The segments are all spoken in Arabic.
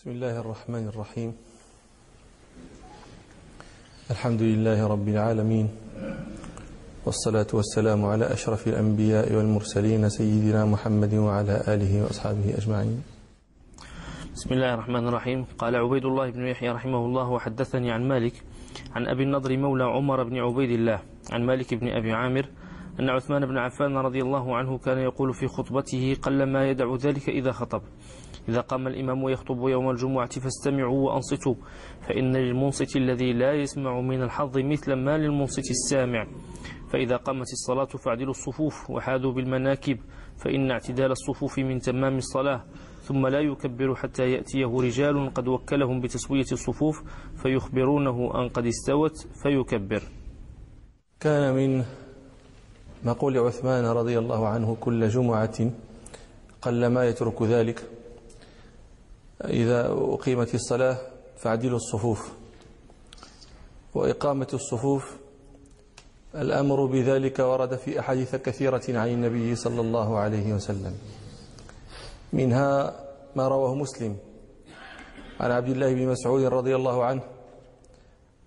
بسم الله الرحمن الرحيم. الحمد لله رب العالمين. والصلاة والسلام على أشرف الأنبياء والمرسلين سيدنا محمد وعلى آله وأصحابه أجمعين. بسم الله الرحمن الرحيم. قال عبيد الله بن يحيى رحمه الله وحدثني عن مالك عن أبي النضر مولى عمر بن عبيد الله عن مالك بن أبي عامر أن عثمان بن عفان رضي الله عنه كان يقول في خطبته قل ما يدع ذلك إذا خطب. إذا قام الإمام يخطب يوم الجمعة فاستمعوا وأنصتوا فإن للمنصت الذي لا يسمع من الحظ مثل ما للمنصت السامع. فإذا قامت الصلاة فاعدلوا الصفوف وحاذوا بالمناكب فإن اعتدال الصفوف من تمام الصلاة ثم لا يكبر حتى يأتيه رجال قد وكلهم بتسوية الصفوف فيخبرونه أن قد استوت فيكبر. كان من مقول عثمان رضي الله عنه كل جمعة قل ما يترك ذلك. إذا أقيمت الصلاة فاعدلوا الصفوف. وإقامة الصفوف الأمر بذلك ورد في أحاديث كثيرة عن النبي صلى الله عليه وسلم. منها ما رواه مسلم عن عبد الله بن مسعود رضي الله عنه.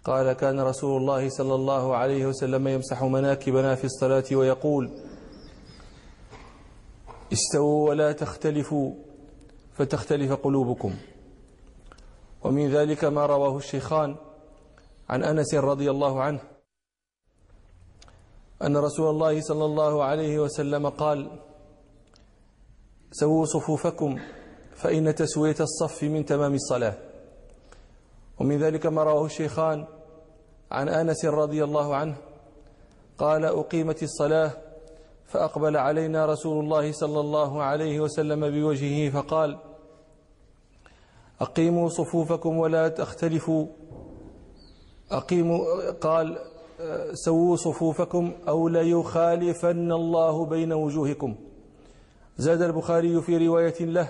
قال كان رسول الله صلى الله عليه وسلم يمسح مناكبنا في الصلاة ويقول استووا ولا تختلفوا فتختلف قلوبكم. ومن ذلك ما رواه الشيخان عن أنس رضي الله عنه أن رسول الله صلى الله عليه وسلم قال سووا صفوفكم فإن تسوية الصف من تمام الصلاة. ومن ذلك ما رواه الشيخان عن أنس رضي الله عنه قال أقيمت الصلاة فأقبل علينا رسول الله صلى الله عليه وسلم بوجهه فقال أقيموا صفوفكم ولا تختلفوا. أقيموا قال سووا صفوفكم أو ليخالفن الله بين وجوهكم. زاد البخاري في رواية له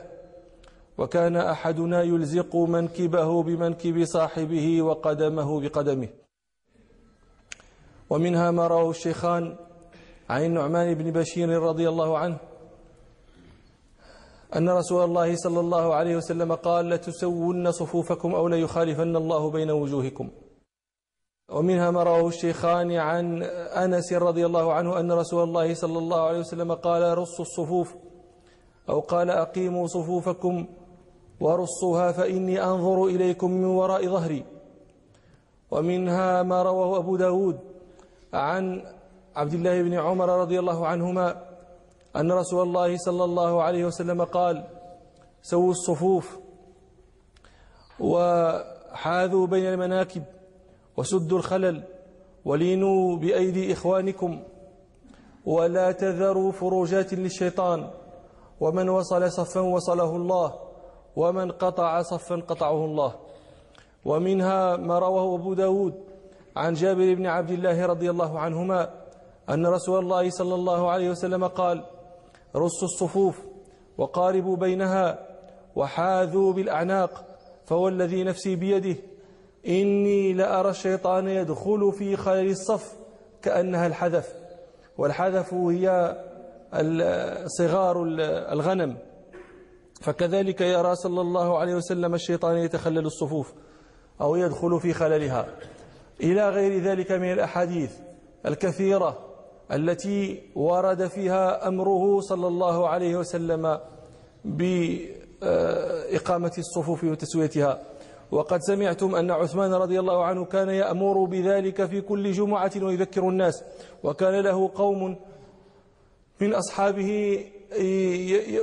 وكان أحدنا يلزق منكبه بمنكب صاحبه وقدمه بقدمه. ومنها ما رواه الشيخان عن النعمان بن بشير رضي الله عنه أن رسول الله صلى الله عليه وسلم قال لتسون صفوفكم أو ليخالفن الله بين وجوهكم. ومنها ما رواه الشيخان عن أنس رضي الله عنه أن رسول الله صلى الله عليه وسلم قال رصوا الصفوف أو قال أقيموا صفوفكم ورصوها فإني أنظر إليكم من وراء ظهري. ومنها ما رواه أبو داود عن عبد الله بن عمر رضي الله عنهما أن رسول الله صلى الله عليه وسلم قال سووا الصفوف وحاذوا بين المناكب وسدوا الخلل ولينوا بأيدي إخوانكم ولا تذروا فروجات للشيطان ومن وصل صفا وصله الله ومن قطع صفا قطعه الله. ومنها ما رواه أبو داود عن جابر بن عبد الله رضي الله عنهما أن رسول الله صلى الله عليه وسلم قال رصوا الصفوف وقاربوا بينها وحاذوا بالأعناق فوالذي نفسي بيده. إني لأرى الشيطان يدخل في خلل الصف كأنها الحذف والحذف هي صغار الغنم. فكذلك يرى صلى الله عليه وسلم الشيطان يتخلل الصفوف أو يدخل في خللها. إلى غير ذلك من الأحاديث الكثيرة التي ورد فيها أمره صلى الله عليه وسلم بإقامة الصفوف وتسويتها. وقد سمعتم أن عثمان رضي الله عنه كان يأمر بذلك في كل جمعة ويذكر الناس وكان له قوم من أصحابه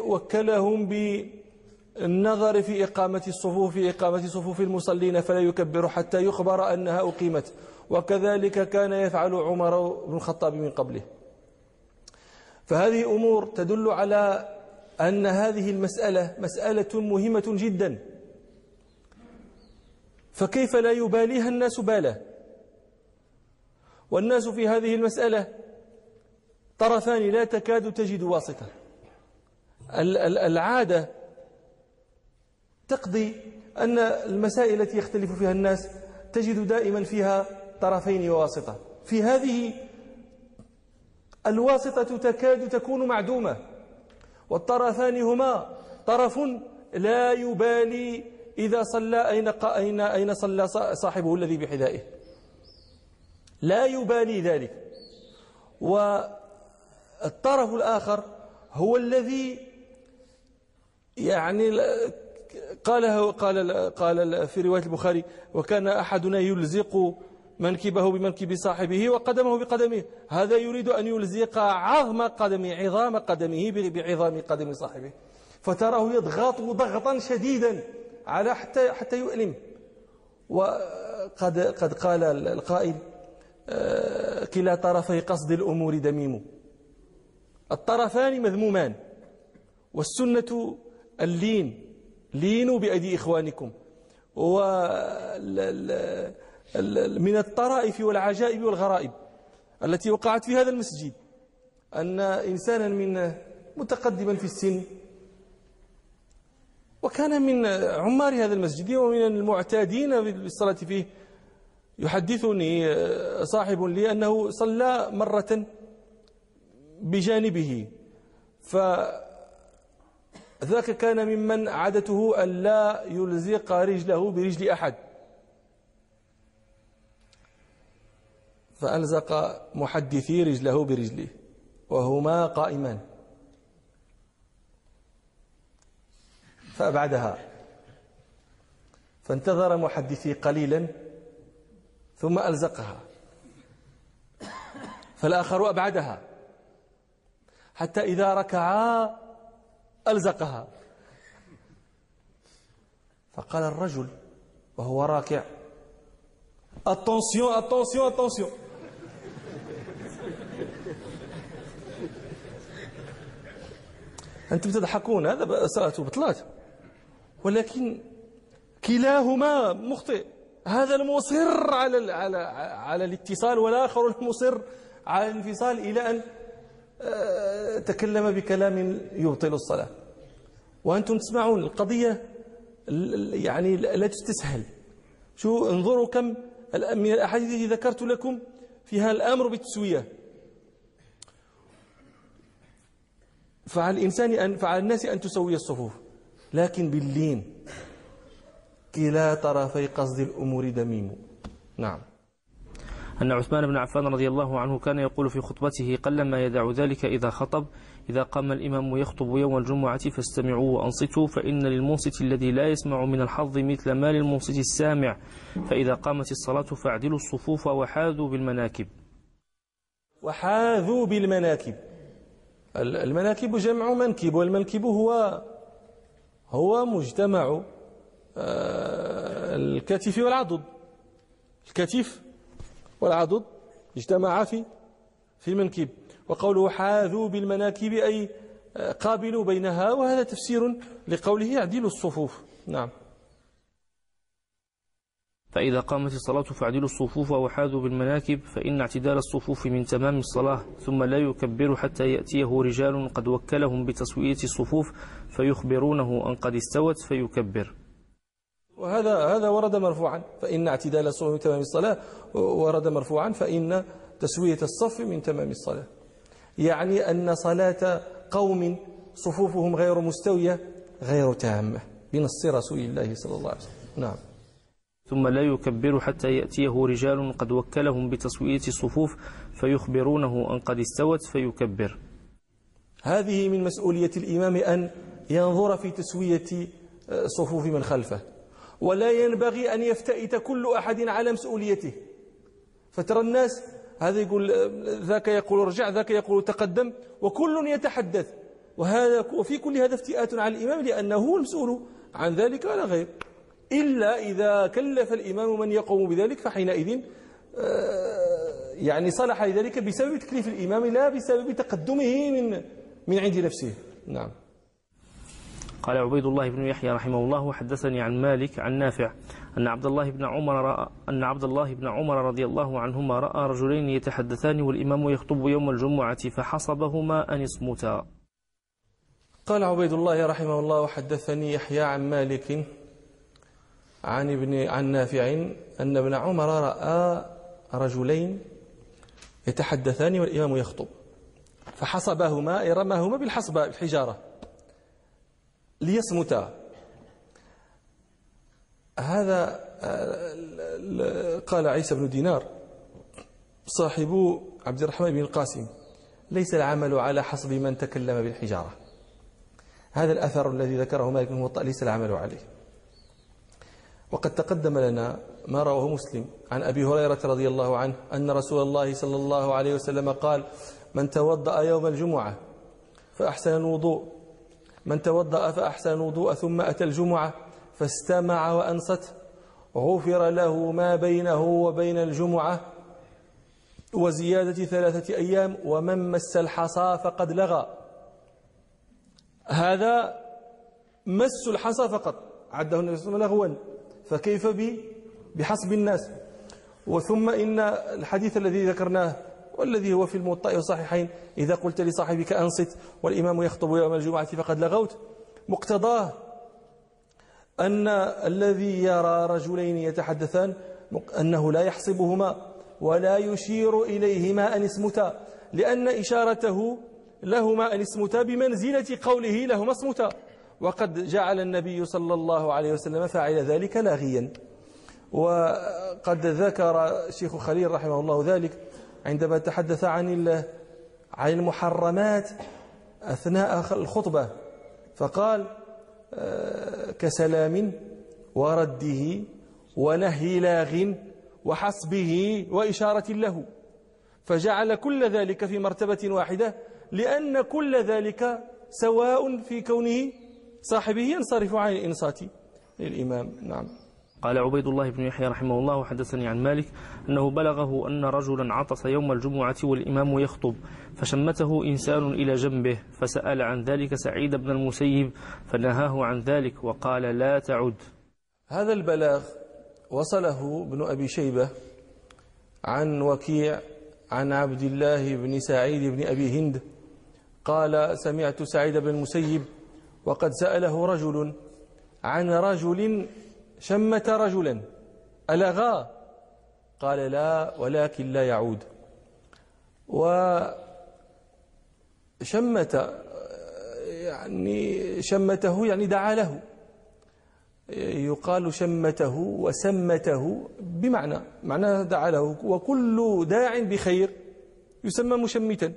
وكلهم بالنظر في إقامة الصفوف في إقامة صفوف المصلين فلا يكبر حتى يخبر أنها أقيمت. وكذلك كان يفعل عمر بن الخطاب من قبله. فهذه أمور تدل على أن هذه المسألة مسألة مهمة جدا. فكيف لا يباليها الناس باله والناس في هذه المسألة طرفان لا تكاد تجد واسطة. العادة تقضي أن المسائل التي يختلف فيها الناس تجد دائما فيها طرفين وواسطة. في هذه الواسطة تكاد تكون معدومة. والطرفان هما طرف لا يبالي إذا صلى أين أين أين صلى صاحبه الذي بحذائه. لا يبالي ذلك. والطرف الآخر هو الذي يعني قاله قال قال في رواية البخاري وكان أحدنا يلزق منكبه بمنكب صاحبه وقدمه بقدمه. هذا يريد أن يلزق عظم قدمه عظام قدمه بعظام قدم صاحبه. فتراه يضغط ضغطا شديدا على حتى حتى يؤلم. وقد قد قال القائل آه، كلا طرفي قصد الأمور دميم. الطرفان مذمومان والسنة اللين لينوا بأيدي إخوانكم. من الطرائف والعجائب والغرائب التي وقعت في هذا المسجد. أن إنسانا من متقدما في السن وكان من عمار هذا المسجد ومن المعتادين بالصلاة فيه. يحدثني صاحب لي أنه صلى مرة بجانبه. فذاك كان ممن عادته أن لا يلزق رجله برجل أحد. فألزق محدثي رجله برجله وهما قائمان. فأبعدها. فانتظر محدثي قليلا ثم ألزقها. فالآخر أبعدها. حتى إذا ركعا ألزقها. فقال الرجل وهو راكع attention attention attention. أنتم تضحكون هذا صلاته بطلات ولكن كلاهما مخطئ. هذا المصر على على على الاتصال والآخر المصر على الانفصال إلى أن آه، تكلم بكلام يبطل الصلاة. وأنتم تسمعون القضية يعني لا تستسهل. شو انظروا كم من الأحاديث التي ذكرت لكم فيها الأمر بالتسوية. فعلى الإنسان أن فعلى الناس أن تسوي الصفوف. لكن باللين. كلا طرفي قصد الأمور دميم. نعم. أن عثمان بن عفان رضي الله عنه كان يقول في خطبته قلما يدع ذلك إذا خطب إذا قام الإمام يخطب يوم الجمعة فاستمعوا وأنصتوا فإن للمنصت الذي لا يسمع من الحظ مثل ما للمنصت السامع. فإذا قامت الصلاة فاعدلوا الصفوف وحاذوا بالمناكب. وحاذوا بالمناكب. المناكب جمع منكب والمنكب هو هو مجتمع آه، الكتف والعضد. الكتف والعضد اجتمعا في في المنكب وقوله حاذوا بالمناكب أي آه، قابلوا بينها وهذا تفسير لقوله يعدل الصفوف. نعم. فإذا قامت الصلاة فاعدلوا الصفوف وحاذوا بالمناكب فإن اعتدال الصفوف من تمام الصلاة ثم لا يكبر حتى يأتيه رجال قد وكلهم بتسوية الصفوف فيخبرونه أن قد استوت فيكبر. وهذا هذا ورد مرفوعا فإن اعتدال الصفوف من تمام الصلاة ورد مرفوعا فإن تسوية الصف من تمام الصلاة. يعني أن صلاة قوم صفوفهم غير مستوية غير تامة بنص رسول الله صلى الله عليه وسلم. نعم. ثم لا يكبر حتى يأتيه رجال قد وكلهم بتسوية الصفوف فيخبرونه أن قد استوت فيكبر. هذه من مسؤولية الإمام أن ينظر في تسوية آه، صفوف من خلفه ولا ينبغي أن يفتئت كل أحد على مسؤوليته. فترى الناس هذا يقول ذاك يقول ارجع ذاك يقول تقدم وكل يتحدث. وهذا وفي كل هذا افتئات على الإمام لأنه هو المسؤول عن ذلك ولا غير. إلا إذا كلف الإمام من يقوم بذلك فحينئذ آه، يعني صلح ذلك بسبب تكليف الإمام لا بسبب تقدمه من من عند نفسه. نعم. قال عبيد الله بن يحيى رحمه الله حدثني عن مالك عن نافع أن عبد الله بن عمر رأى أن عبد الله بن عمر رضي الله عنهما رأى رجلين يتحدثان والإمام يخطب يوم الجمعة فحصبهما أن اصمتا قال عبيد الله رحمه الله وحدثني يحيى عن مالك عن ابن عن نافع أن ابن عمر رأى رجلين يتحدثان والإمام يخطب فحصبهما رماهما بالحصبة بالحجارة ليصمتا. هذا قال عيسى بن دينار صاحب عبد الرحمن بن القاسم ليس العمل على حسب من تكلم بالحجارة. هذا الأثر الذي ذكره مالك بن ليس العمل عليه. وقد تقدم لنا ما رواه مسلم عن أبي هريرة رضي الله عنه أن رسول الله صلى الله عليه وسلم قال من توضأ يوم الجمعة فأحسن الوضوء. من توضأ فأحسن الوضوء ثم أتى الجمعة فاستمع وأنصت. غفر له ما بينه وبين الجمعة وزيادة ثلاثة أيام ومن مس الحصى فقد لغى. هذا مس الحصى فقط. عده النبي صلى الله عليه وسلم لغوا. فكيف بحسب الناس. وثم إن الحديث الذي ذكرناه والذي هو في الموطأ والصحيحين إذا قلت لصاحبك أنصت والإمام يخطب يوم الجمعة فقد لغوت مقتضاه أن الذي يرى رجلين يتحدثان أنه لا يحسبهما ولا يشير إليهما أن اسمتا لأن إشارته لهما أن اسمتا بمنزلة قوله لهما اسمتا. وقد جعل النبي صلى الله عليه وسلم فاعل ذلك لاغيا. وقد ذكر شيخ خليل رحمه الله ذلك عندما تحدث عن عن المحرمات أثناء الخطبة فقال آه، كسلام ورده ونهي لاغ وحسبه وإشارة له. فجعل كل ذلك في مرتبة واحدة لأن كل ذلك سواء في كونه صاحبه ينصرف عن الإنصات للإمام. نعم. قال عبيد الله بن يحيى رحمه الله وحدثني عن مالك أنه بلغه أن رجلا عطس يوم الجمعة والإمام يخطب فشمته إنسان إلى جنبه فسأل عن ذلك سعيد بن المسيب فنهاه عن ذلك وقال لا تعد. هذا البلاغ وصله ابن أبي شيبة عن وكيع عن عبد الله بن سعيد بن أبي هند قال سمعت سعيد بن المسيب وقد سأله رجل عن رجل شمت رجلا ألغى؟ قال لا ولكن لا يعود. وشمت يعني شمته يعني دعا له. يقال شمته وسمته بمعنى معنى دعا له. وكل داع بخير يسمى مشمتا.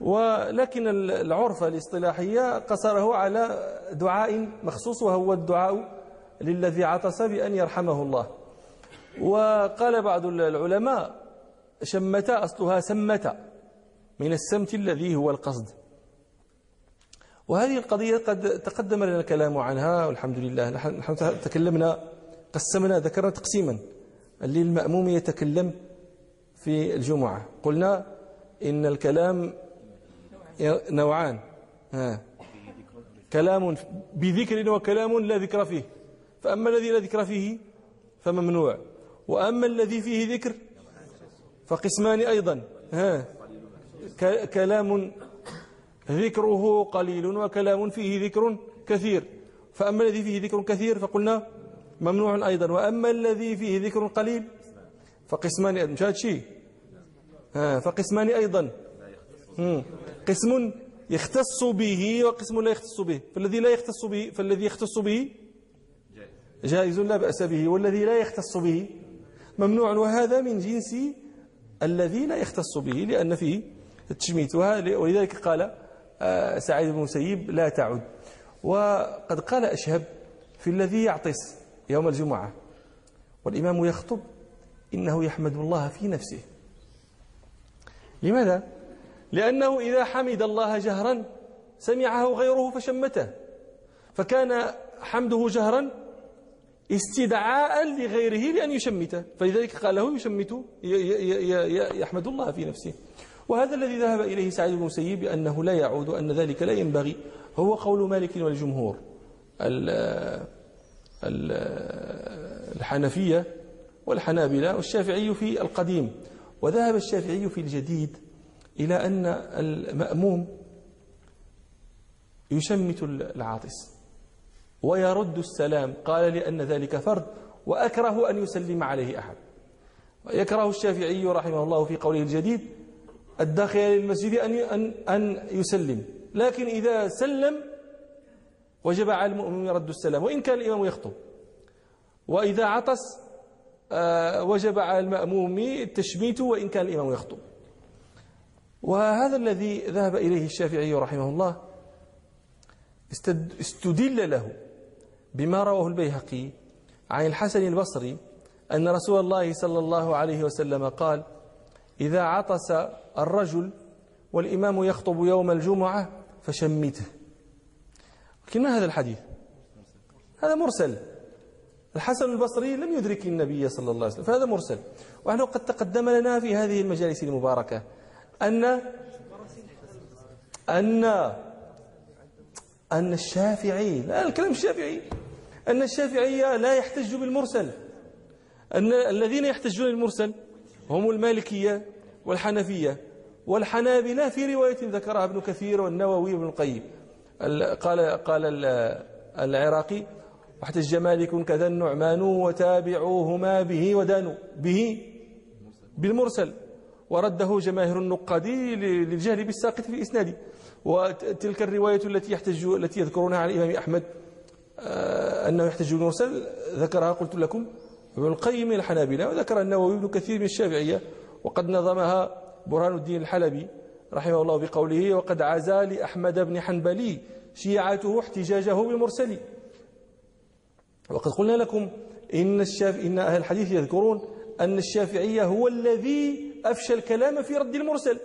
ولكن العرف الاصطلاحية قصره على دعاء مخصوص وهو الدعاء للذي عطس بأن يرحمه الله. وقال بعض العلماء شمت أصلها سمت من السمت الذي هو القصد. وهذه القضية قد تقدم لنا الكلام عنها والحمد لله نحن تكلمنا قسمنا ذكرنا تقسيما. اللي المأموم يتكلم في الجمعة. قلنا إن الكلام نوعان. ها. كلام بذكر وكلام لا ذكر فيه. فأما الذي لا ذكر فيه فممنوع. وأما الذي فيه ذكر فقسمان أيضا. ها. كلام ذكره قليل وكلام فيه ذكر كثير. فأما الذي فيه ذكر كثير فقلنا ممنوع أيضا. وأما الذي فيه ذكر قليل فقسمان مش هذا شيء فقسمان أيضا. قسم يختص به وقسم لا يختص به. فالذي لا يختص به فالذي يختص به جائز لا بأس به والذي لا يختص به ممنوع. وهذا من جنس الذي لا يختص به لأن فيه التشميت. ولذلك قال آه، سعيد بن مسيب لا تعد. وقد قال أشهب في الذي يعطس يوم الجمعة والإمام يخطب إنه يحمد الله في نفسه. لماذا؟ لأنه إذا حمد الله جهرا سمعه غيره فشمته. فكان حمده جهرا استدعاء لغيره لأن يشمته. فلذلك قال له يشمت يحمد الله في نفسه. وهذا الذي ذهب إليه سعيد بن مسيب أنه لا يعود وأن ذلك لا ينبغي هو قول مالك والجمهور. الحنفية والحنابلة والشافعي في القديم. وذهب الشافعي في الجديد إلى أن المأموم يشمت العاطس ويرد السلام. قال لأن ذلك فرد وأكره أن يسلم عليه أحد. يكره الشافعي رحمه الله في قوله الجديد الداخل للمسجد أن أن أن يسلم. لكن إذا سلم وجب على المؤمن يرد السلام وإن كان الإمام يخطب. وإذا عطس آه، وجب على المأموم التشميت وإن كان الإمام يخطب. وهذا الذي ذهب إليه الشافعي رحمه الله استدل له بما رواه البيهقي عن الحسن البصري أن رسول الله صلى الله عليه وسلم قال إذا عطس الرجل والإمام يخطب يوم الجمعة فشمته. لكن هذا الحديث؟ هذا مرسل. الحسن البصري لم يدرك النبي صلى الله عليه وسلم فهذا مرسل. ونحن قد تقدم لنا في هذه المجالس المباركة. أن أن أن الشافعي لا الكلام الشافعي. أن الشافعية لا يحتج بالمرسل. أن الذين يحتجون بالمرسل هم المالكية والحنفية. والحنابلة في رواية ذكرها ابن كثير والنووي وابن القيم. قال قال العراقي واحتج مالك كذا النعمان وتابعوهما به ودانوا به بالمرسل. ورده جماهير النقاد للجهل بالساقط في إسناده وتلك الرواية التي يحتج التي يذكرونها عن الإمام أحمد آه، أنه يحتج بالمرسل ذكرها قلت لكم ابن القيم الحنابلة وذكر النووي ابن كثير من الشافعية وقد نظمها برهان الدين الحلبي رحمه الله بقوله وقد عزى لأحمد بن حنبلي شيعته احتجاجه بالمرسل. وقد قلنا لكم إن, الشاف... إن أهل الحديث يذكرون أن الشافعية هو الذي أفشى الكلام في رد المرسل.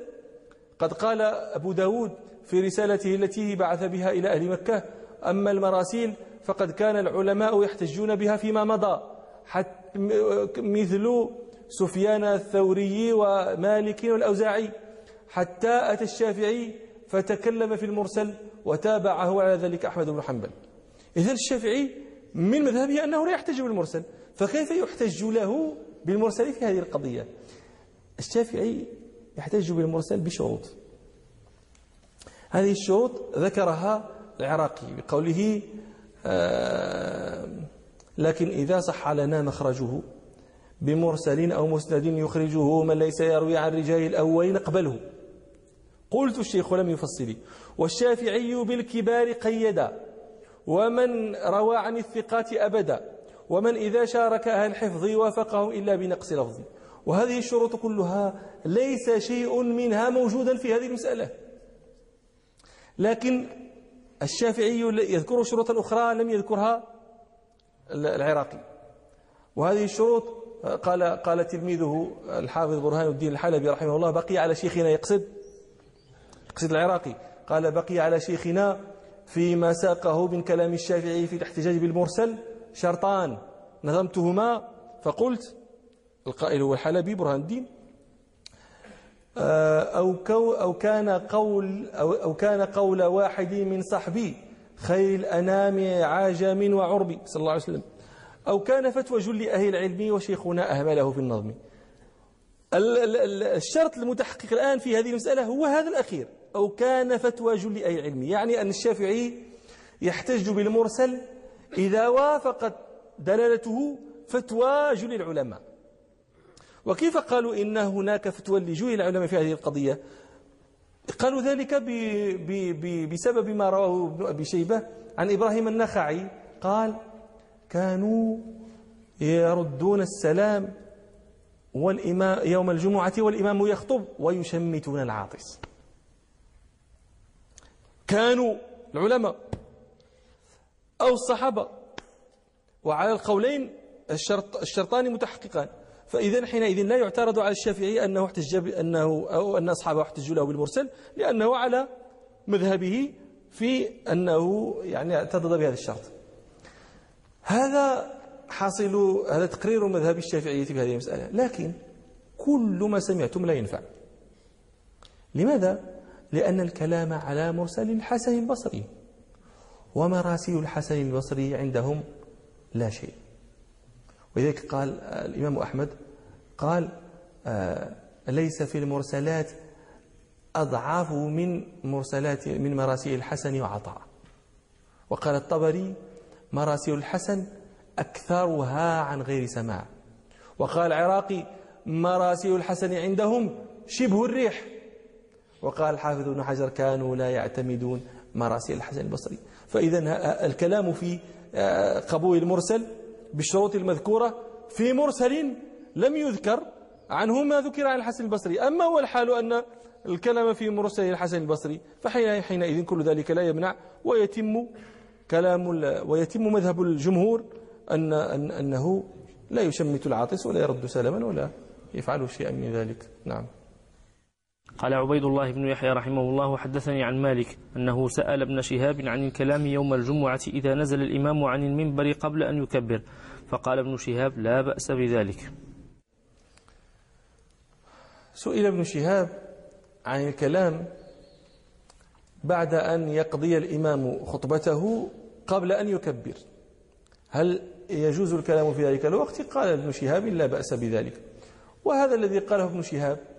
قد قال أبو داود في رسالته التي بعث بها إلى أهل مكة أما المراسيل فقد كان العلماء يحتجون بها فيما مضى. حتى مثل سفيان الثوري ومالك والأوزاعي حتى أتى الشافعي فتكلم في المرسل وتابعه على ذلك أحمد بن حنبل. إذا الشافعي من مذهبه أنه لا يحتج بالمرسل فكيف يحتج له بالمرسل في هذه القضية؟ الشافعي يحتج بالمرسل بشروط. هذه الشروط ذكرها العراقي بقوله آه لكن إذا صح لنا مخرجه بمرسل أو مسند يخرجه من ليس يروي عن رجال الأول نقبله قلت الشيخ لم يفصل. والشافعي بالكبار قيدا ومن روى عن الثقات أبدا. ومن إذا شارك أهل الحفظ وافقهم إلا بنقص لفظ وهذه الشروط كلها ليس شيء منها موجودا في هذه المسألة. لكن الشافعي يذكر شروطا أخرى لم يذكرها العراقي. وهذه الشروط قال قال تلميذه الحافظ برهان الدين الحلبي رحمه الله بقي على شيخنا يقصد يقصد العراقي. قال بقي على شيخنا فيما ساقه من كلام الشافعي في الاحتجاج بالمرسل شرطان نظمتهما فقلت القائل هو الحلبي برهان الدين. آه، أو, كو أو كان قول أو, أو كان قول واحد من صحبي خير الأنام عاجم وعربي صلى الله عليه وسلم. أو كان فتوى جل أهل العلم وشيخنا أهمله في النظم. الشرط المتحقق الآن في هذه المسألة هو هذا الأخير. أو كان فتوى جل أهل العلم يعني أن الشافعي يحتج بالمرسل إذا وافقت دلالته فتوى جل العلماء. وكيف قالوا إن هناك فتوى لجوء العلماء في هذه القضية؟ قالوا ذلك ب ب بسبب ما رواه ابن أبي شيبة عن إبراهيم النخعي. قال كانوا يردون السلام والإمام يوم الجمعة والإمام يخطب ويشمتون العاطس. كانوا العلماء أو الصحابة. وعلى القولين الشرط الشرطان متحققان. فإذا حينئذ لا يعترض على الشافعي أنه احتج أنه أو أن أصحابه احتجوا له بالمرسل لأنه على مذهبه في أنه يعني اعتضد بهذا الشرط. هذا حاصل هذا تقرير مذهب الشافعية في هذه المسألة. لكن كل ما سمعتم لا ينفع. لماذا؟ لأن الكلام على مرسل الحسن البصري. ومراسي الحسن البصري عندهم لا شيء. ولذلك قال الإمام أحمد قال آه ليس في المرسلات أضعاف من مرسلات من مراسيل الحسن وعطاء. وقال الطبري مراسيل الحسن أكثرها عن غير سماع. وقال العراقي مراسيل الحسن عندهم شبه الريح. وقال الحافظ ابن حجر كانوا لا يعتمدون مراسيل الحسن البصري. فإذا الكلام في آه، قبول المرسل بالشروط المذكورة في مرسل لم يذكر عنه ما ذكر عن الحسن البصري. أما هو الحال أن الكلام في مرسل الحسن البصري فحينئذ كل ذلك لا يمنع ويتم كلام ويتم مذهب الجمهور أن أن أنه لا يشمت العاطس ولا يرد سلما ولا يفعل شيئا من ذلك. نعم. قال عبيد الله بن يحيى رحمه الله حدثني عن مالك أنه سأل ابن شهاب عن الكلام يوم الجمعة إذا نزل الإمام عن المنبر قبل أن يكبر فقال ابن شهاب لا بأس بذلك. سئل ابن شهاب عن الكلام بعد أن يقضي الإمام خطبته قبل أن يكبر. هل يجوز الكلام في ذلك الوقت؟ قال ابن شهاب لا بأس بذلك. وهذا الذي قاله ابن شهاب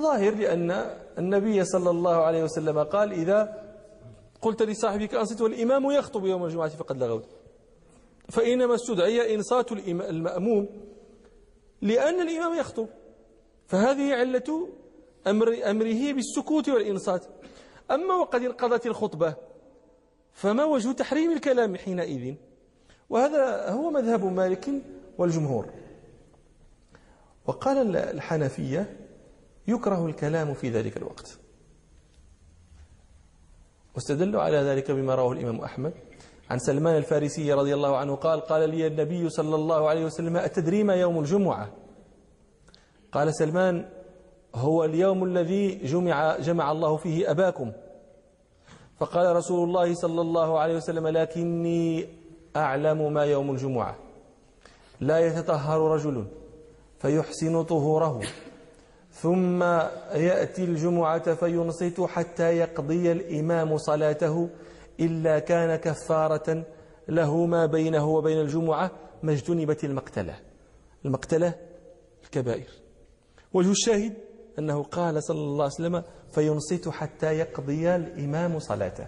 ظاهر لأن النبي صلى الله عليه وسلم قال إذا قلت لصاحبك أنصت والإمام يخطب يوم الجمعة فقد لغوت. فإنما استدعي إنصات المأموم لأن الإمام يخطب. فهذه علة أمر أمره بالسكوت والإنصات. أما وقد انقضت الخطبة فما وجه تحريم الكلام حينئذ؟ وهذا هو مذهب مالك والجمهور. وقال الحنفية يكره الكلام في ذلك الوقت. واستدلوا على ذلك بما رواه الإمام أحمد. عن سلمان الفارسي رضي الله عنه قال قال لي النبي صلى الله عليه وسلم أتدري ما يوم الجمعة. قال سلمان هو اليوم الذي جمع, جمع الله فيه أباكم. فقال رسول الله صلى الله عليه وسلم لكني أعلم ما يوم الجمعة. لا يتطهر رجل فيحسن طهوره. ثم يأتي الجمعة فينصت حتى يقضي الإمام صلاته إلا كان كفارة له ما بينه وبين الجمعة ما اجتنبت المقتلة. المقتلة الكبائر. وجه الشاهد أنه قال صلى الله عليه وسلم فينصت حتى يقضي الإمام صلاته.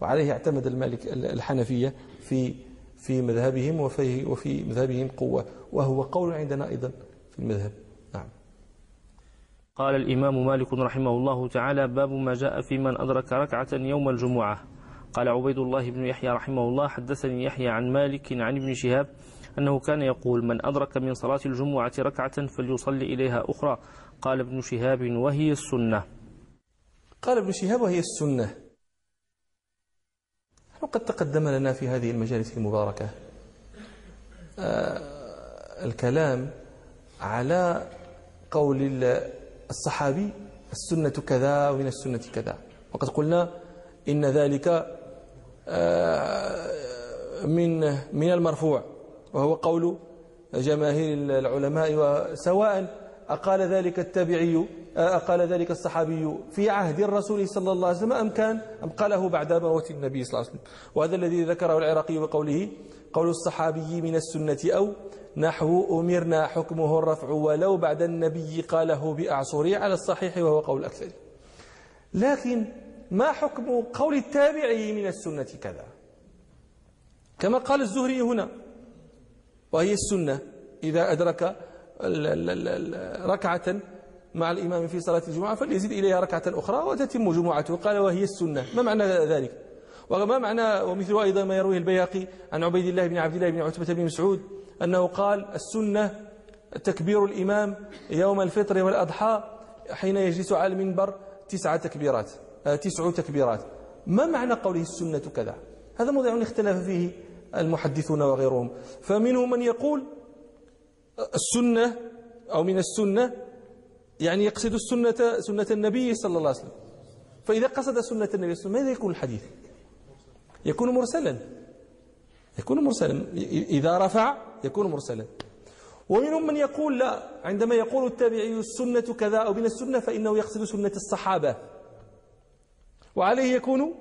وعليه اعتمد المالك الحنفية في في مذهبهم وفي وفي مذهبهم قوة. وهو قول عندنا أيضا في المذهب. قال الإمام مالك رحمه الله تعالى باب ما جاء في من أدرك ركعة يوم الجمعة. قال عبيد الله بن يحيى رحمه الله حدثني يحيى عن مالك عن ابن شهاب أنه كان يقول من أدرك من صلاة الجمعة ركعة فليصلي إليها أخرى. قال ابن شهاب وهي السنة. قال ابن شهاب وهي السنة. وقد تقدم لنا في هذه المجالس المباركة؟ آه، الكلام على قول الصحابي السنة كذا ومن السنة كذا. وقد قلنا إن ذلك آه، من من المرفوع. وهو قول جماهير العلماء وسواء أقال ذلك التابعي أقال ذلك الصحابي في عهد الرسول صلى الله عليه وسلم أم كان أم قاله بعد موت النبي صلى الله عليه وسلم. وهذا الذي ذكره العراقي بقوله قول الصحابي من السنة أو نحو أمرنا حكمه الرفع ولو بعد النبي قاله بأعصري على الصحيح وهو قول الأكثر لكن ما حكم قول التابعي من السنة كذا؟ كما قال الزهري هنا وهي السنة إذا أدرك ركعة مع الإمام في صلاة الجمعة فليزيد إليها ركعة أخرى وتتم جمعته. قال وهي السنة. ما معنى ذلك؟ وما معنى ومثل أيضا ما يرويه البياقي عن عبيد الله بن عبد الله بن عتبة بن مسعود أنه قال السنة تكبير الإمام يوم الفطر والأضحى حين يجلس على المنبر تسع تكبيرات آه، تسع تكبيرات. ما معنى قوله السنة كذا؟ هذا موضع اختلف فيه المحدثون وغيرهم. فمنهم من يقول السنة أو من السنة يعني يقصد السنة سنة النبي صلى الله عليه وسلم. فإذا قصد سنة النبي صلى الله عليه وسلم ماذا يكون الحديث؟ يكون مرسلا. يكون مرسلا. إذا رفع يكون مرسلا. ومنهم من يقول لا عندما يقول التابعي السنة كذا أو من السنة فإنه يقصد سنة الصحابة. وعليه يكون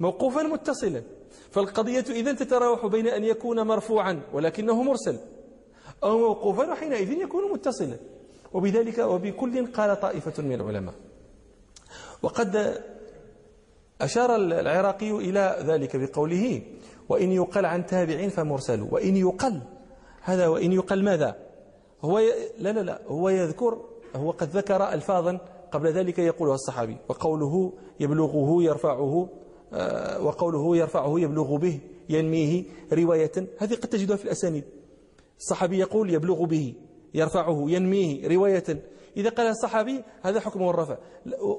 موقوفا متصلا. فالقضية إذا تتراوح بين أن يكون مرفوعا ولكنه مرسل. أو موقوفا وحينئذ يكون متصلا. وبذلك وبكل قال طائفة من العلماء. وقد أشار العراقي إلى ذلك بقوله وإن يقل عن تابع فمرسل وإن يقل هذا وإن يقل ماذا؟ هو ي... لا لا لا هو يذكر هو قد ذكر ألفاظا قبل ذلك يقولها الصحابي وقوله يبلغه يرفعه آه، وقوله يرفعه يبلغ به ينميه رواية هذه قد تجدها في الأسانيد. الصحابي يقول يبلغ به يرفعه ينميه رواية. إذا قال الصحابي هذا حكمه الرفع.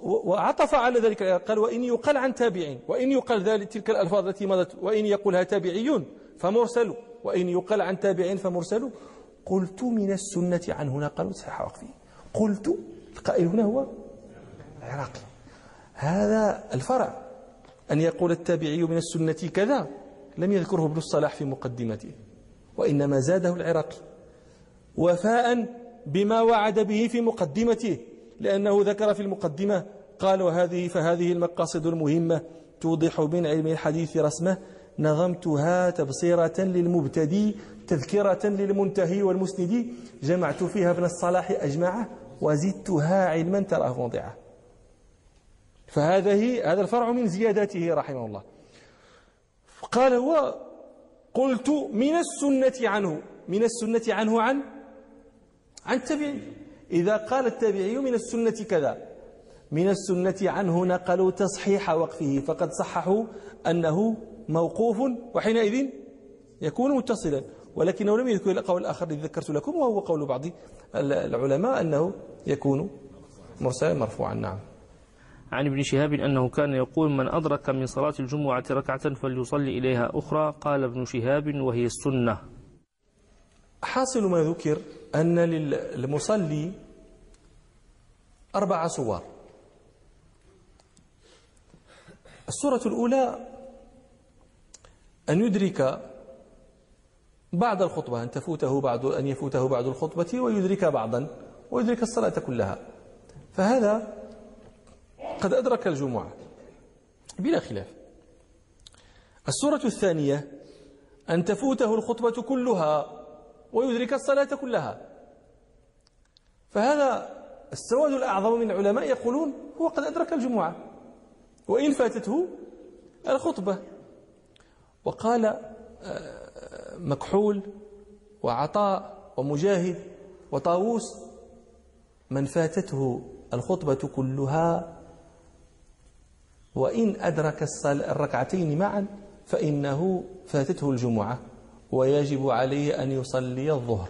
وعطف على ذلك قال وإن يقال عن تابعين وإن يقال ذلك تلك الألفاظ التي مضت وإن يقولها تابعيون فمرسل وإن يقال عن تابعين فمرسل قلت من السنة عنه نقلوا صحيح وقفه قلت القائل هنا هو العراقي. هذا الفرع أن يقول التابعي من السنة كذا لم يذكره ابن الصلاح في مقدمته وإنما زاده العراقي. وفاء بما وعد به في مقدمته لأنه ذكر في المقدمة قال وهذه فهذه المقاصد المهمة توضح من علم الحديث رسمه نظمتها تبصيرة للمبتدي تذكرة للمنتهي والمسندي جمعت فيها ابن الصلاح أجمعه وزدتها علما تراه موضعه. فهذه هذا الفرع من زياداته رحمه الله. قال هو قلت من السنة عنه من السنة عنه عن عن التابعي إذا قال التابعي من السنة كذا من السنة عنه نقلوا تصحيح وقفه فقد صححوا أنه موقوف وحينئذ يكون متصلا. ولكنه لم يذكر القول الآخر الذي ذكرت لكم وهو قول بعض العلماء أنه يكون مرسلا مرفوعا. نعم. عن ابن شهاب أنه كان يقول من أدرك من صلاة الجمعة ركعة فليصلي إليها أخرى قال ابن شهاب وهي السنة. حاصل ما ذكر أن للمصلي أربع صور. الصورة الأولى أن يدرك بعد الخطبة أن تفوته بعد أن يفوته بعد الخطبة ويدرك بعضا ويدرك الصلاة كلها. فهذا قد أدرك الجمعة بلا خلاف. الصورة الثانية أن تفوته الخطبة كلها ويدرك الصلاة كلها. فهذا السواد الأعظم من العلماء يقولون هو قد أدرك الجمعة. وإن فاتته الخطبة. وقال آه، مكحول وعطاء ومجاهد وطاووس من فاتته الخطبة كلها وإن أدرك الركعتين معا فإنه فاتته الجمعة. ويجب عليه أن يصلي الظهر.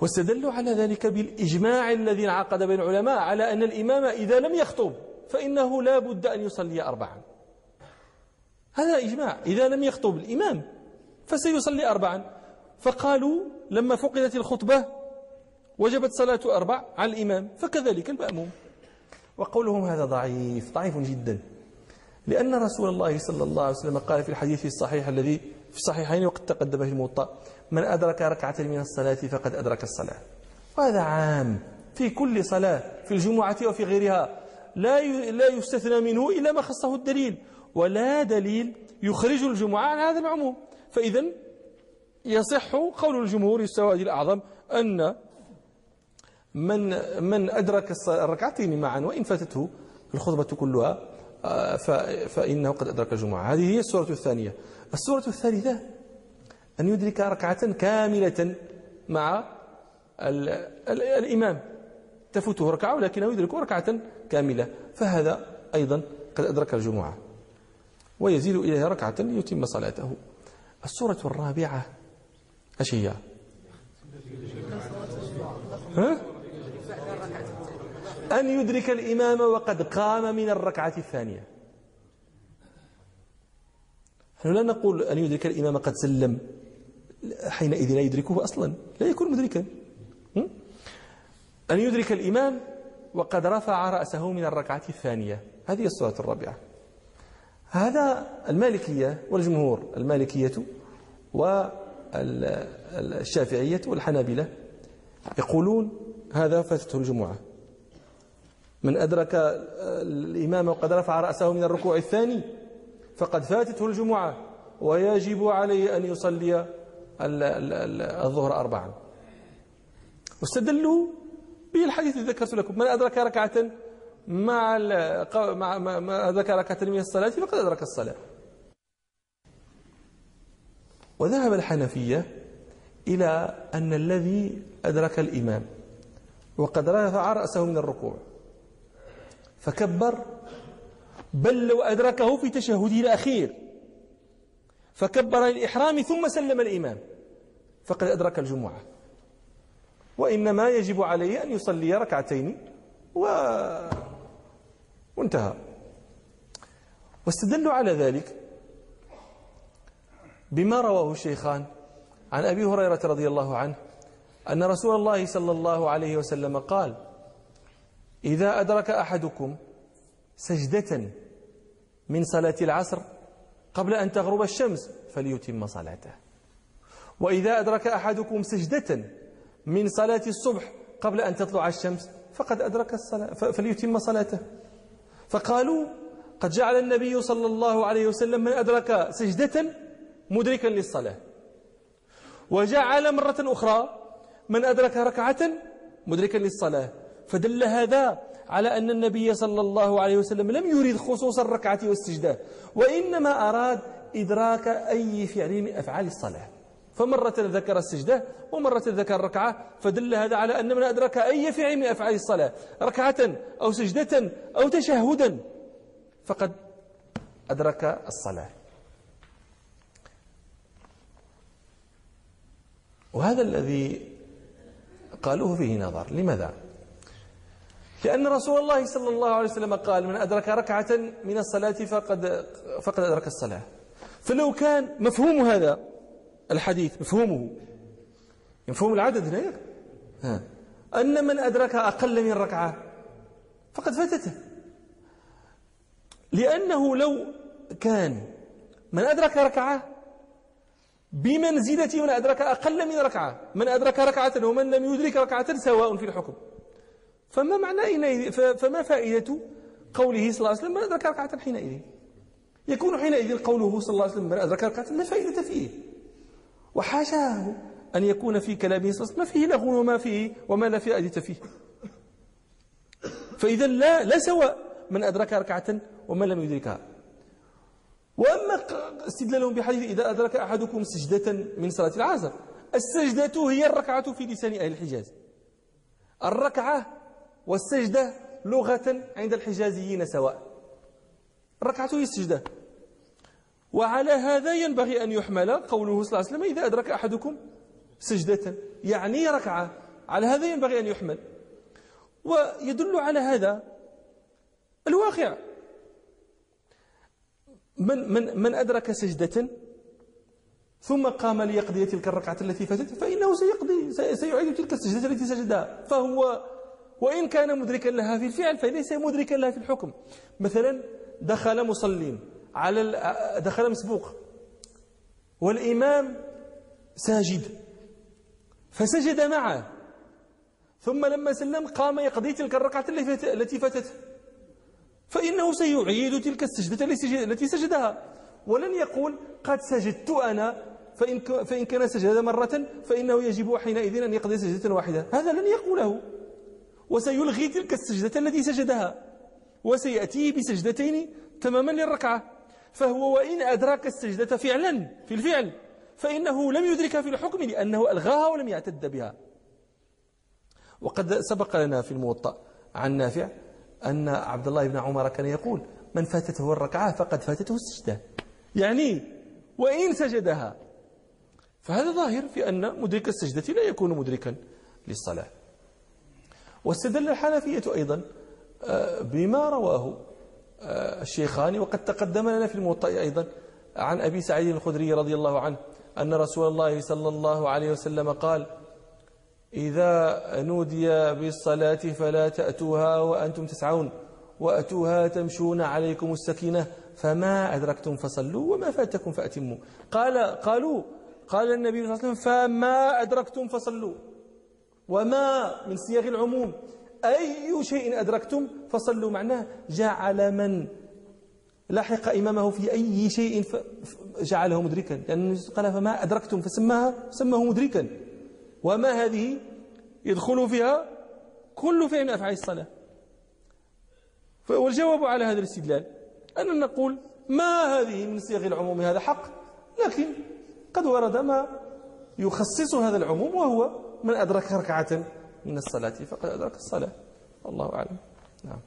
واستدلوا على ذلك بالإجماع الذي انعقد بين العلماء على أن الإمام إذا لم يخطب فإنه لا بد أن يصلي أربعا. هذا إجماع. إذا لم يخطب الإمام فسيصلي أربعا. فقالوا لما فقدت الخطبة وجبت صلاة أربع على الإمام فكذلك المأموم. وقولهم هذا ضعيف ضعيف جدا. لأن رسول الله صلى الله عليه وسلم قال في الحديث الصحيح الذي في الصحيحين وقد تقدم في الموطأ من أدرك ركعة من الصلاة فقد أدرك الصلاة. وهذا عام في كل صلاة في الجمعة وفي غيرها. لا لا يستثنى منه إلا ما خصه الدليل. ولا دليل يخرج الجمعة عن هذا العموم. فإذا يصح قول الجمهور السواد الأعظم أن من من أدرك الركعتين معا وإن فاتته الخطبة كلها فإنه قد أدرك الجمعة. هذه هي السورة الثانية. السورة الثالثة أن يدرك ركعة كاملة مع ال ال الإمام. تفوته ركعة ولكنه يدرك ركعة كاملة. فهذا أيضا قد أدرك الجمعة. ويزيد إليها ركعة ليتم صلاته. السورة الرابعة إيش هي؟ ها؟ أن يدرك الإمام وقد قام من الركعة الثانية. نحن لا نقول أن يدرك الإمام قد سلم. حينئذ لا يدركه أصلا. لا يكون مدركا. أن يدرك الإمام وقد رفع رأسه من الركعة الثانية. هذه الصورة الرابعة. هذا المالكية والجمهور المالكية والشافعية والحنابلة يقولون هذا فاتته الجمعة. من أدرك الإمام وقد رفع رأسه من الركوع الثاني فقد فاتته الجمعة ويجب عليه أن يصلي الظهر أربعا. واستدلوا بالحديث الذي ذكرت لكم. من أدرك ركعة مع مع ما أدرك ركعة من الصلاة فقد أدرك الصلاة. وذهب الحنفية إلى أن الذي أدرك الإمام وقد رفع رأسه من الركوع. فكبر. بل لو أدركه في تشهده الأخير. فكبر للإحرام ثم سلم الإمام. فقد أدرك الجمعة. وإنما يجب عليه أن يصلي ركعتين و... وانتهى. واستدلوا على ذلك بما رواه الشيخان عن أبي هريرة رضي الله عنه أن رسول الله صلى الله عليه وسلم قال إذا أدرك أحدكم سجدة من صلاة العصر قبل أن تغرب الشمس فليتم صلاته. وإذا أدرك أحدكم سجدة من صلاة الصبح قبل أن تطلع الشمس فقد أدرك الصلاة فليتم صلاته. فقالوا قد جعل النبي صلى الله عليه وسلم من أدرك سجدة مدركا للصلاة. وجعل مرة أخرى من أدرك ركعة مدركا للصلاة. فدل هذا على أن النبي صلى الله عليه وسلم لم يريد خصوص الركعة والسجدة وإنما أراد إدراك أي فعل من أفعال الصلاة فمرة ذكر السجدة ومرة ذكر الركعة فدل هذا على أن من أدرك أي فعل من أفعال الصلاة ركعة أو سجدة أو تشهدا فقد أدرك الصلاة وهذا الذي قالوه فيه نظر لماذا؟ لأن رسول الله صلى الله عليه وسلم قال من أدرك ركعة من الصلاة فقد فقد أدرك الصلاة. فلو كان مفهوم هذا الحديث مفهومه مفهوم العدد هنا أن من أدرك أقل من ركعة فقد فاتته لأنه لو كان من أدرك ركعة بمنزلة من أدرك أقل من ركعة من أدرك ركعة ومن لم يدرك ركعة سواء في الحكم. فما معنى فما فائدة قوله صلى الله عليه وسلم من أدرك ركعة حينئذ. يكون حينئذ قوله صلى الله عليه وسلم من أدرك ركعة لا فائدة فيه. وحاشاه أن يكون في كلامه صلى الله عليه وسلم ما فيه لغو وما فيه وما لا فائدة فيه. فإذا لا لا سواء من أدرك ركعة ومن لم يدركها. وأما استدلالهم بحديث إذا أدرك أحدكم سجدة من صلاة العصر. السجدة هي الركعة في لسان أهل الحجاز. الركعة والسجدة لغة عند الحجازيين سواء. الركعة هي السجدة. وعلى هذا ينبغي أن يحمل قوله صلى الله عليه وسلم إذا أدرك أحدكم سجدة يعني ركعة. على هذا ينبغي أن يحمل. ويدل على هذا الواقع. من من من أدرك سجدة ثم قام ليقضي تلك الركعة التي فاتت فإنه سيقضي سيعيد تلك السجدة التي سجدها فهو وإن كان مدركا لها في الفعل فليس مدركا لها في الحكم. مثلا دخل مصلين على دخل مسبوق. والإمام ساجد. فسجد معه. ثم لما سلم قام يقضي تلك الركعة التي فاتته. فإنه سيعيد تلك السجدة التي سجدها. ولن يقول قد سجدت أنا. فإن, فإن كان سجد مرة فإنه يجب حينئذ أن يقضي سجدة واحدة. هذا لن يقوله. وسيلغي تلك السجدة التي سجدها وسيأتي بسجدتين تماما للركعة. فهو وإن أدرك السجدة فعلا في الفعل فإنه لم يدركها في الحكم لأنه ألغاها ولم يعتد بها. وقد سبق لنا في الموطأ عن نافع أن عبد الله بن عمر كان يقول من فاتته الركعة فقد فاتته السجدة. يعني وإن سجدها. فهذا ظاهر في أن مدرك السجدة لا يكون مدركا للصلاة. واستدل الحنفية أيضا آه، بما رواه آه، الشيخان وقد تقدم لنا في الموطأ أيضا عن أبي سعيد الخدري رضي الله عنه أن رسول الله صلى الله عليه وسلم قال إذا نودي بالصلاة فلا تأتوها وأنتم تسعون وأتوها تمشون عليكم السكينة فما أدركتم فصلوا وما فاتكم فأتموا. قال قالوا قال النبي صلى الله عليه وسلم فما أدركتم فصلوا. وما من صياغ العموم. أي شيء أدركتم فصلوا معناه جعل من لحق إمامه في أي شيء جعله مدركا. لأنه قال فما أدركتم فسماها سماه مدركا. وما هذه؟ يدخل فيها كل فعل من أفعال الصلاة. والجواب على هذا الاستدلال أن نقول ما هذه من صيغ العموم؟ هذا حق. لكن قد ورد ما يخصص هذا العموم وهو من أدرك ركعة من الصلاة فقد أدرك الصلاة. الله أعلم. نعم.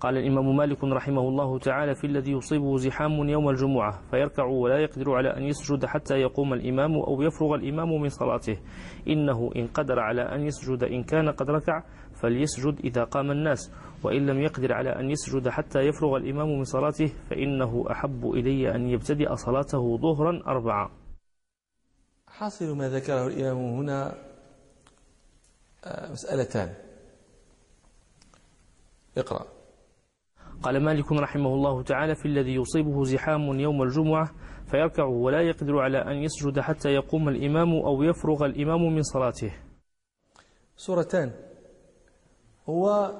قال الإمام مالك رحمه الله تعالى في الذي يصيبه زحام يوم الجمعة فيركع ولا يقدر على أن يسجد حتى يقوم الإمام أو يفرغ الإمام من صلاته. إنه إن قدر على أن يسجد إن كان قد ركع فليسجد إذا قام الناس. وإن لم يقدر على أن يسجد حتى يفرغ الإمام من صلاته فإنه أحب إلي أن يبتدئ صلاته ظهرا أربعة. حاصل ما ذكره الإمام هنا مسألتان. اقرأ. قال مالك رحمه الله تعالى في الذي يصيبه زحام يوم الجمعة فيركع ولا يقدر على أن يسجد حتى يقوم الإمام أو يفرغ الإمام من صلاته. سورتان. هو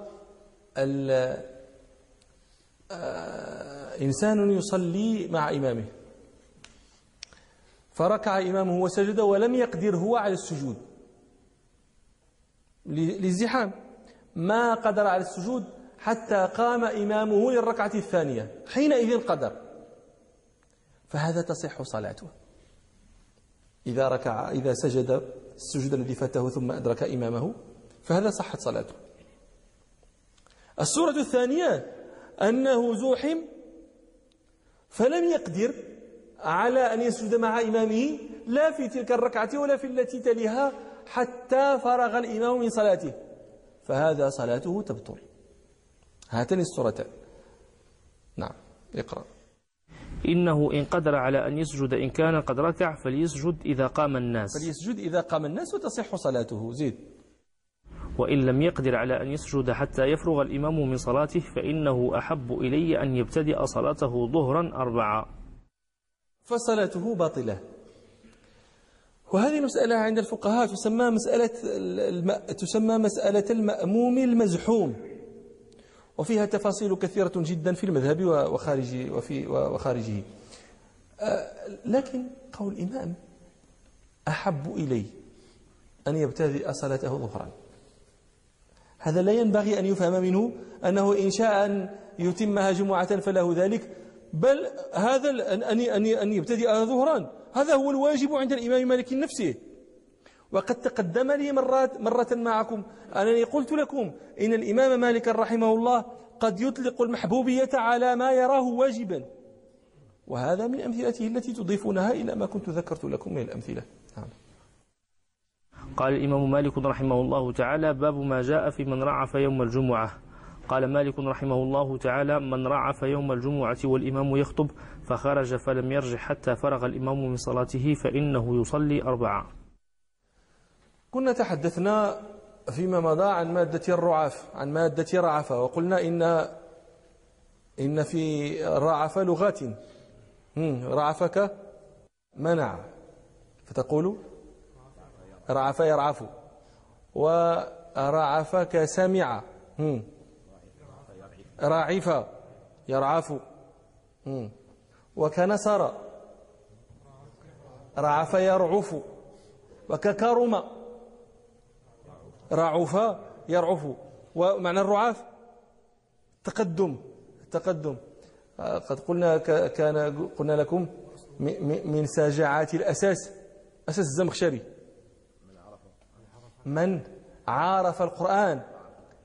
آه، إنسان يصلي مع إمامه. فركع إمامه وسجد ولم يقدر هو على السجود. للزحام. ما قدر على السجود حتى قام إمامه للركعة الثانية. حينئذ قدر. فهذا تصح صلاته. إذا ركع إذا سجد السجود الذي فاته ثم أدرك إمامه فهذا صحت صلاته. السورة الثانية أنه زوحم فلم يقدر على أن يسجد مع إمامه لا في تلك الركعة ولا في التي تليها حتى فرغ الإمام من صلاته. فهذا صلاته تبطل. هاتان السورتان نعم اقرأ. إنه إن قدر على أن يسجد إن كان قد ركع فليسجد إذا قام الناس. فليسجد إذا قام الناس وتصح صلاته. زيد. وإن لم يقدر على أن يسجد حتى يفرغ الإمام من صلاته فإنه أحب إلي أن يبتدئ صلاته ظهرا أربعة. فصلاته باطلة. وهذه مسألة عند الفقهاء تسمى مسألة. تسمى مسألة المأموم المزحوم. وفيها تفاصيل كثيرة جدا في المذهب وخارج وفي وخارجه. آه، لكن قول الإمام أحب إلي أن يبتدئ صلاته ظهرا. هذا لا ينبغي أن يفهم منه أنه إن شاء أن يتمها جمعة فله ذلك. بل هذا أن أن أن يبتدئ ظهرا هذا هو الواجب عند الإمام مالك نفسه. وقد تقدم لي مرات مرة معكم. أنني قلت لكم إن الإمام مالك رحمه الله قد يطلق المحبوبية على ما يراه واجبا. وهذا من أمثلته التي تضيفونها إلى ما كنت ذكرت لكم من الأمثلة. نعم. قال الإمام مالك رحمه الله تعالى باب ما جاء في من رعف يوم الجمعة. قال مالك رحمه الله تعالى من رعف يوم الجمعة والإمام يخطب فخرج فلم يرجع حتى فرغ الإمام من صلاته فإنه يصلي أربعة. كنا تحدثنا فيما مضى عن مادة الرعاف عن مادة رعفة وقلنا إن إن في رعف لغات. رعفك منع. فتقول رعف يرعف ورعفك سمع. راعف يرعف وكنسر رعف يرعف وككرم رعف يرعف ومعنى الرعاف؟ تقدم. تقدم. قد قلنا كان قلنا لكم من ساجعات الأساس. أساس الزمخشري. من عارف القرآن.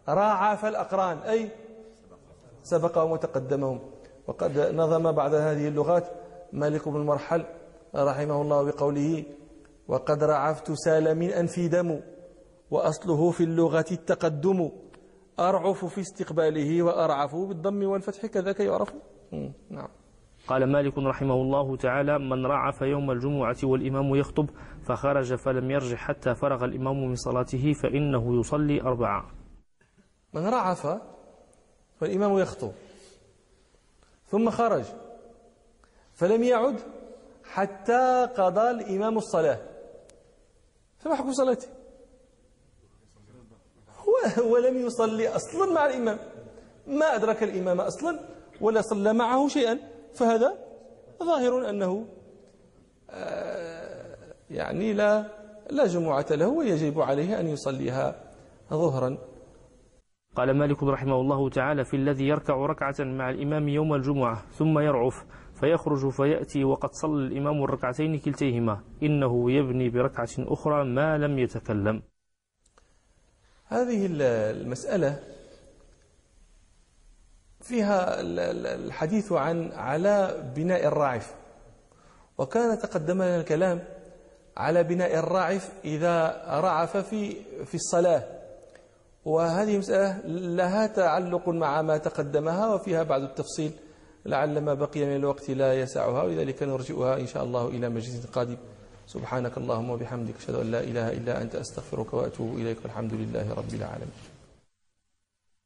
راعف الأقران. أي سبقهم وتقدمهم. وقد نظم بعد هذه اللغات مالك بن المرحل رحمه الله بقوله وقد رعفت سال من أنفي دم وأصله في اللغة التقدم أرعف في استقباله وأرعف بالضم والفتح كذاك يعرف. نعم. قال مالك رحمه الله تعالى من رعف يوم الجمعة والإمام يخطب فخرج فلم يرجع حتى فرغ الإمام من صلاته فإنه يصلي أربعة. من رعف والإمام يخطب ثم خرج. فلم يعد حتى قضى الإمام الصلاة. فما حكم صلاته. هو ولم يصلي أصلا مع الإمام. ما أدرك الإمام أصلا ولا صلى معه شيئا. فهذا ظاهر أنه آه، يعني لا لا جمعة له ويجب عليه أن يصليها ظهرا. قال مالك رحمه الله تعالى في الذي يركع ركعة مع الإمام يوم الجمعة ثم يرعف فيخرج فيأتي وقد صلى الإمام الركعتين كلتيهما إنه يبني بركعة أخرى ما لم يتكلم. هذه المسألة فيها الحديث عن على بناء الراعف وكان تقدم لنا الكلام على بناء الراعف إذا رعف في في الصلاة. وهذه مسألة لها تعلق مع ما تقدمها وفيها بعض التفصيل لعل ما بقي من الوقت لا يسعها ولذلك نرجئها إن شاء الله إلى مجلس قادم. سبحانك اللهم وبحمدك أشهد أن لا إله إلا أنت أستغفرك وأتوب إليك والحمد لله رب العالمين.